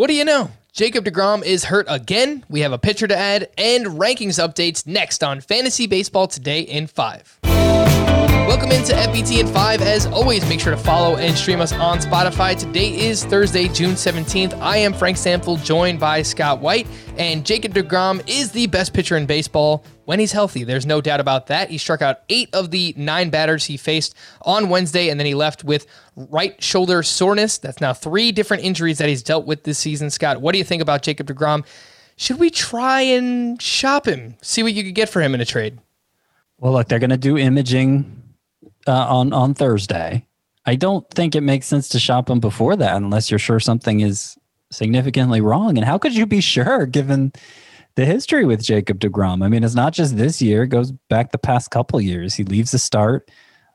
What do you know? Jacob DeGrom is hurt again. We have a pitcher to add and rankings updates next on Fantasy Baseball Today in 5. Welcome into FBT in 5. As always, make sure to follow and stream us on Spotify. Today is Thursday, June 17th. I am Frank Stampfl, joined by Scott White, and Jacob DeGrom is the best pitcher in baseball when he's healthy. There's no doubt about that. He struck out eight of the nine batters he faced on Wednesday, and then he left with right shoulder soreness. That's now three different injuries that he's dealt with this season. Scott, what do you think about Jacob DeGrom? Should we try and shop him? See what you could get for him in a trade? Well, look, they're going to do imaging uh, on on Thursday. I don't think it makes sense to shop them before that unless you're sure something is significantly wrong. And how could you be sure given the history with Jacob DeGrom? I mean, it's not just this year; it goes back the past couple years. He leaves the start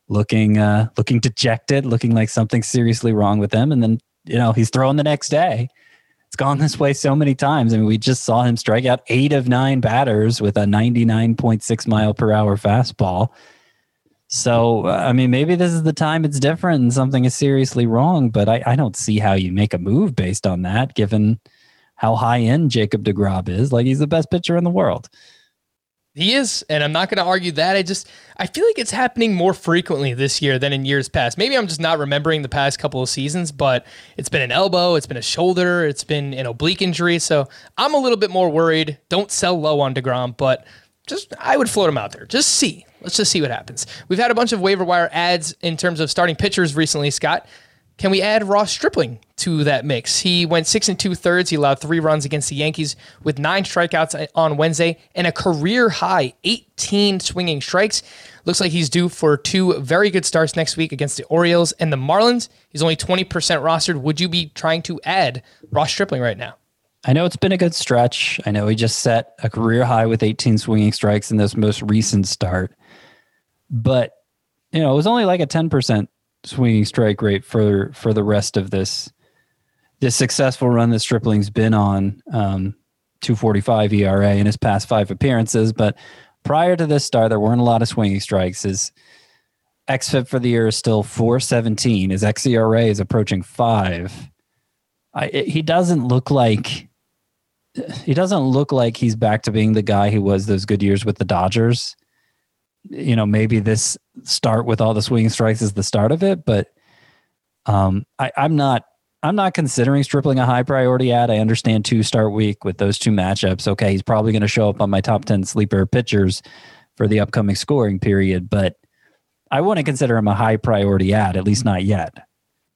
looking uh, looking dejected, looking like something's seriously wrong with him, and then you know he's throwing the next day. It's gone this way so many times. I mean, we just saw him strike out eight of nine batters with a 99.6 mile per hour fastball so, I mean, maybe this is the time it's different and something is seriously wrong, but I, I don't see how you make a move based on that, given how high end Jacob DeGrom is. Like, he's the best pitcher in the world. He is, and I'm not going to argue that. I just I feel like it's happening more frequently this year than in years past. Maybe I'm just not remembering the past couple of seasons, but it's been an elbow, it's been a shoulder, it's been an oblique injury. So I'm a little bit more worried. Don't sell low on Degrom, but just I would float him out there. Just see. Let's just see what happens. We've had a bunch of waiver wire adds in terms of starting pitchers recently, Scott. Can we add Ross Stripling to that mix? He went six and two thirds. He allowed three runs against the Yankees with nine strikeouts on Wednesday and a career high 18 swinging strikes. Looks like he's due for two very good starts next week against the Orioles and the Marlins. He's only 20% rostered. Would you be trying to add Ross Stripling right now? I know it's been a good stretch. I know he just set a career high with 18 swinging strikes in this most recent start. But, you know, it was only like a 10% swinging strike rate for for the rest of this this successful run that Stripling's been on. Um, 245 ERA in his past five appearances. But prior to this start, there weren't a lot of swinging strikes. His xFIP for the year is still 417. His xERA is approaching five. I, it, he doesn't look like he doesn't look like he's back to being the guy he was those good years with the Dodgers. You know, maybe this start with all the swing strikes is the start of it, but um, I, I'm not I'm not considering Stripling a high priority add. I understand two start week with those two matchups. Okay, he's probably going to show up on my top 10 sleeper pitchers for the upcoming scoring period, but I wouldn't consider him a high priority add, at least not yet.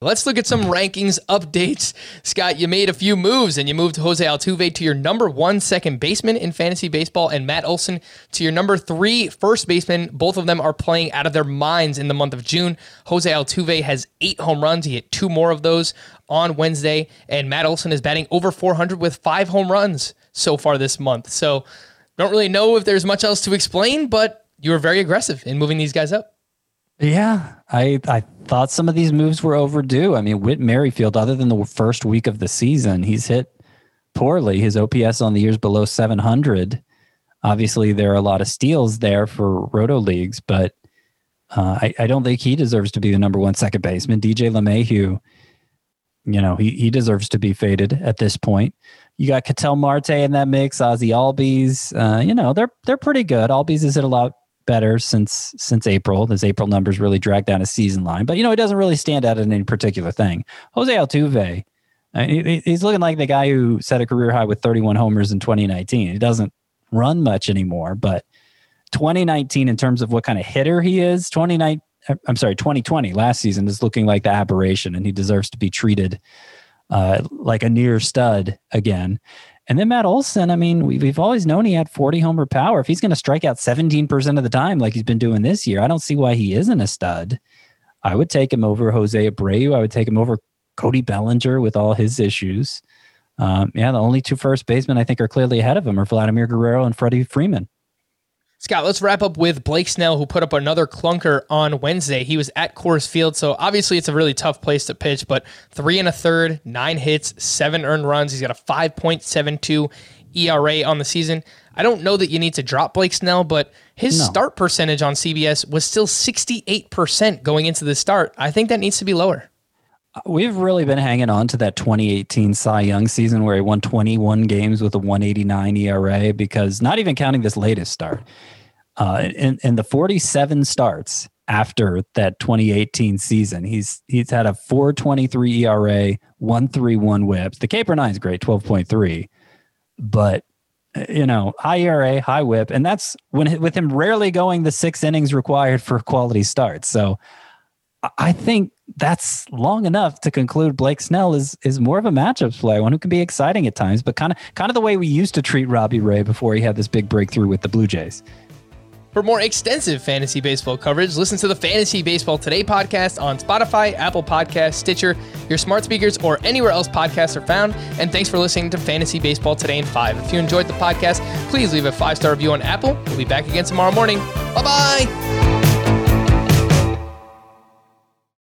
Let's look at some rankings updates. Scott, you made a few moves and you moved Jose Altuve to your number one second baseman in fantasy baseball and Matt Olson to your number three first baseman. Both of them are playing out of their minds in the month of June. Jose Altuve has eight home runs. He hit two more of those on Wednesday. And Matt Olson is batting over 400 with five home runs so far this month. So don't really know if there's much else to explain, but you were very aggressive in moving these guys up. Yeah, I I thought some of these moves were overdue. I mean, Whit Merrifield, other than the first week of the season, he's hit poorly. His OPS on the year is below 700. Obviously, there are a lot of steals there for roto leagues, but uh, I, I don't think he deserves to be the number one second baseman. DJ LeMahieu, you know, he, he deserves to be faded at this point. You got Ketel Marte in that mix, Ozzie Albies. Uh, you know, they're they're pretty good. Albies has hit a lot better since since April. His April numbers really dragged down his season line, but you know he doesn't really stand out in any particular thing. Jose Altuve, uh, he's looking like the guy who set a career high with 31 homers in 2019. He doesn't run much anymore, but 2019 in terms of what kind of hitter he is, 29 uh, I'm sorry, 2020 last season is looking like the aberration, and he deserves to be treated uh, like a near stud again. And then Matt Olson, I mean, we've always known he had 40 homer power. If he's going to strike out 17% of the time, like he's been doing this year, I don't see why he isn't a stud. I would take him over Jose Abreu. I would take him over Cody Bellinger with all his issues. Um, yeah, the only two first basemen I think are clearly ahead of him are Vladimir Guerrero and Freddie Freeman. Scott, let's wrap up with Blake Snell, who put up another clunker on Wednesday. He was at Coors Field, so obviously it's a really tough place to pitch, but three and a third, nine hits, seven earned runs. He's got a 5.72 ERA on the season. I don't know that you need to drop Blake Snell, but his no. start percentage on CBS was still 68% going into the start. I think that needs to be lower. We've really been hanging on to that 2018 Cy Young season where he won 21 games with a 189 ERA because not even counting this latest start, uh, in, in the 47 starts after that 2018 season, he's he's had a 423 ERA, 131 whips. The K per 9 is great, 12.3. But you know, high ERA, high whip, and that's when with him rarely going the six innings required for quality starts. So I think that's long enough to conclude Blake Snell is is more of a matchup play, one who can be exciting at times, but kind of kind of the way we used to treat Robbie Ray before he had this big breakthrough with the Blue Jays. For more extensive fantasy baseball coverage, listen to the Fantasy Baseball Today podcast on Spotify, Apple Podcasts, Stitcher, your smart speakers, or anywhere else podcasts are found. And thanks for listening to Fantasy Baseball Today in 5. If you enjoyed the podcast, please leave a five star review on Apple. We'll be back again tomorrow morning. Bye bye.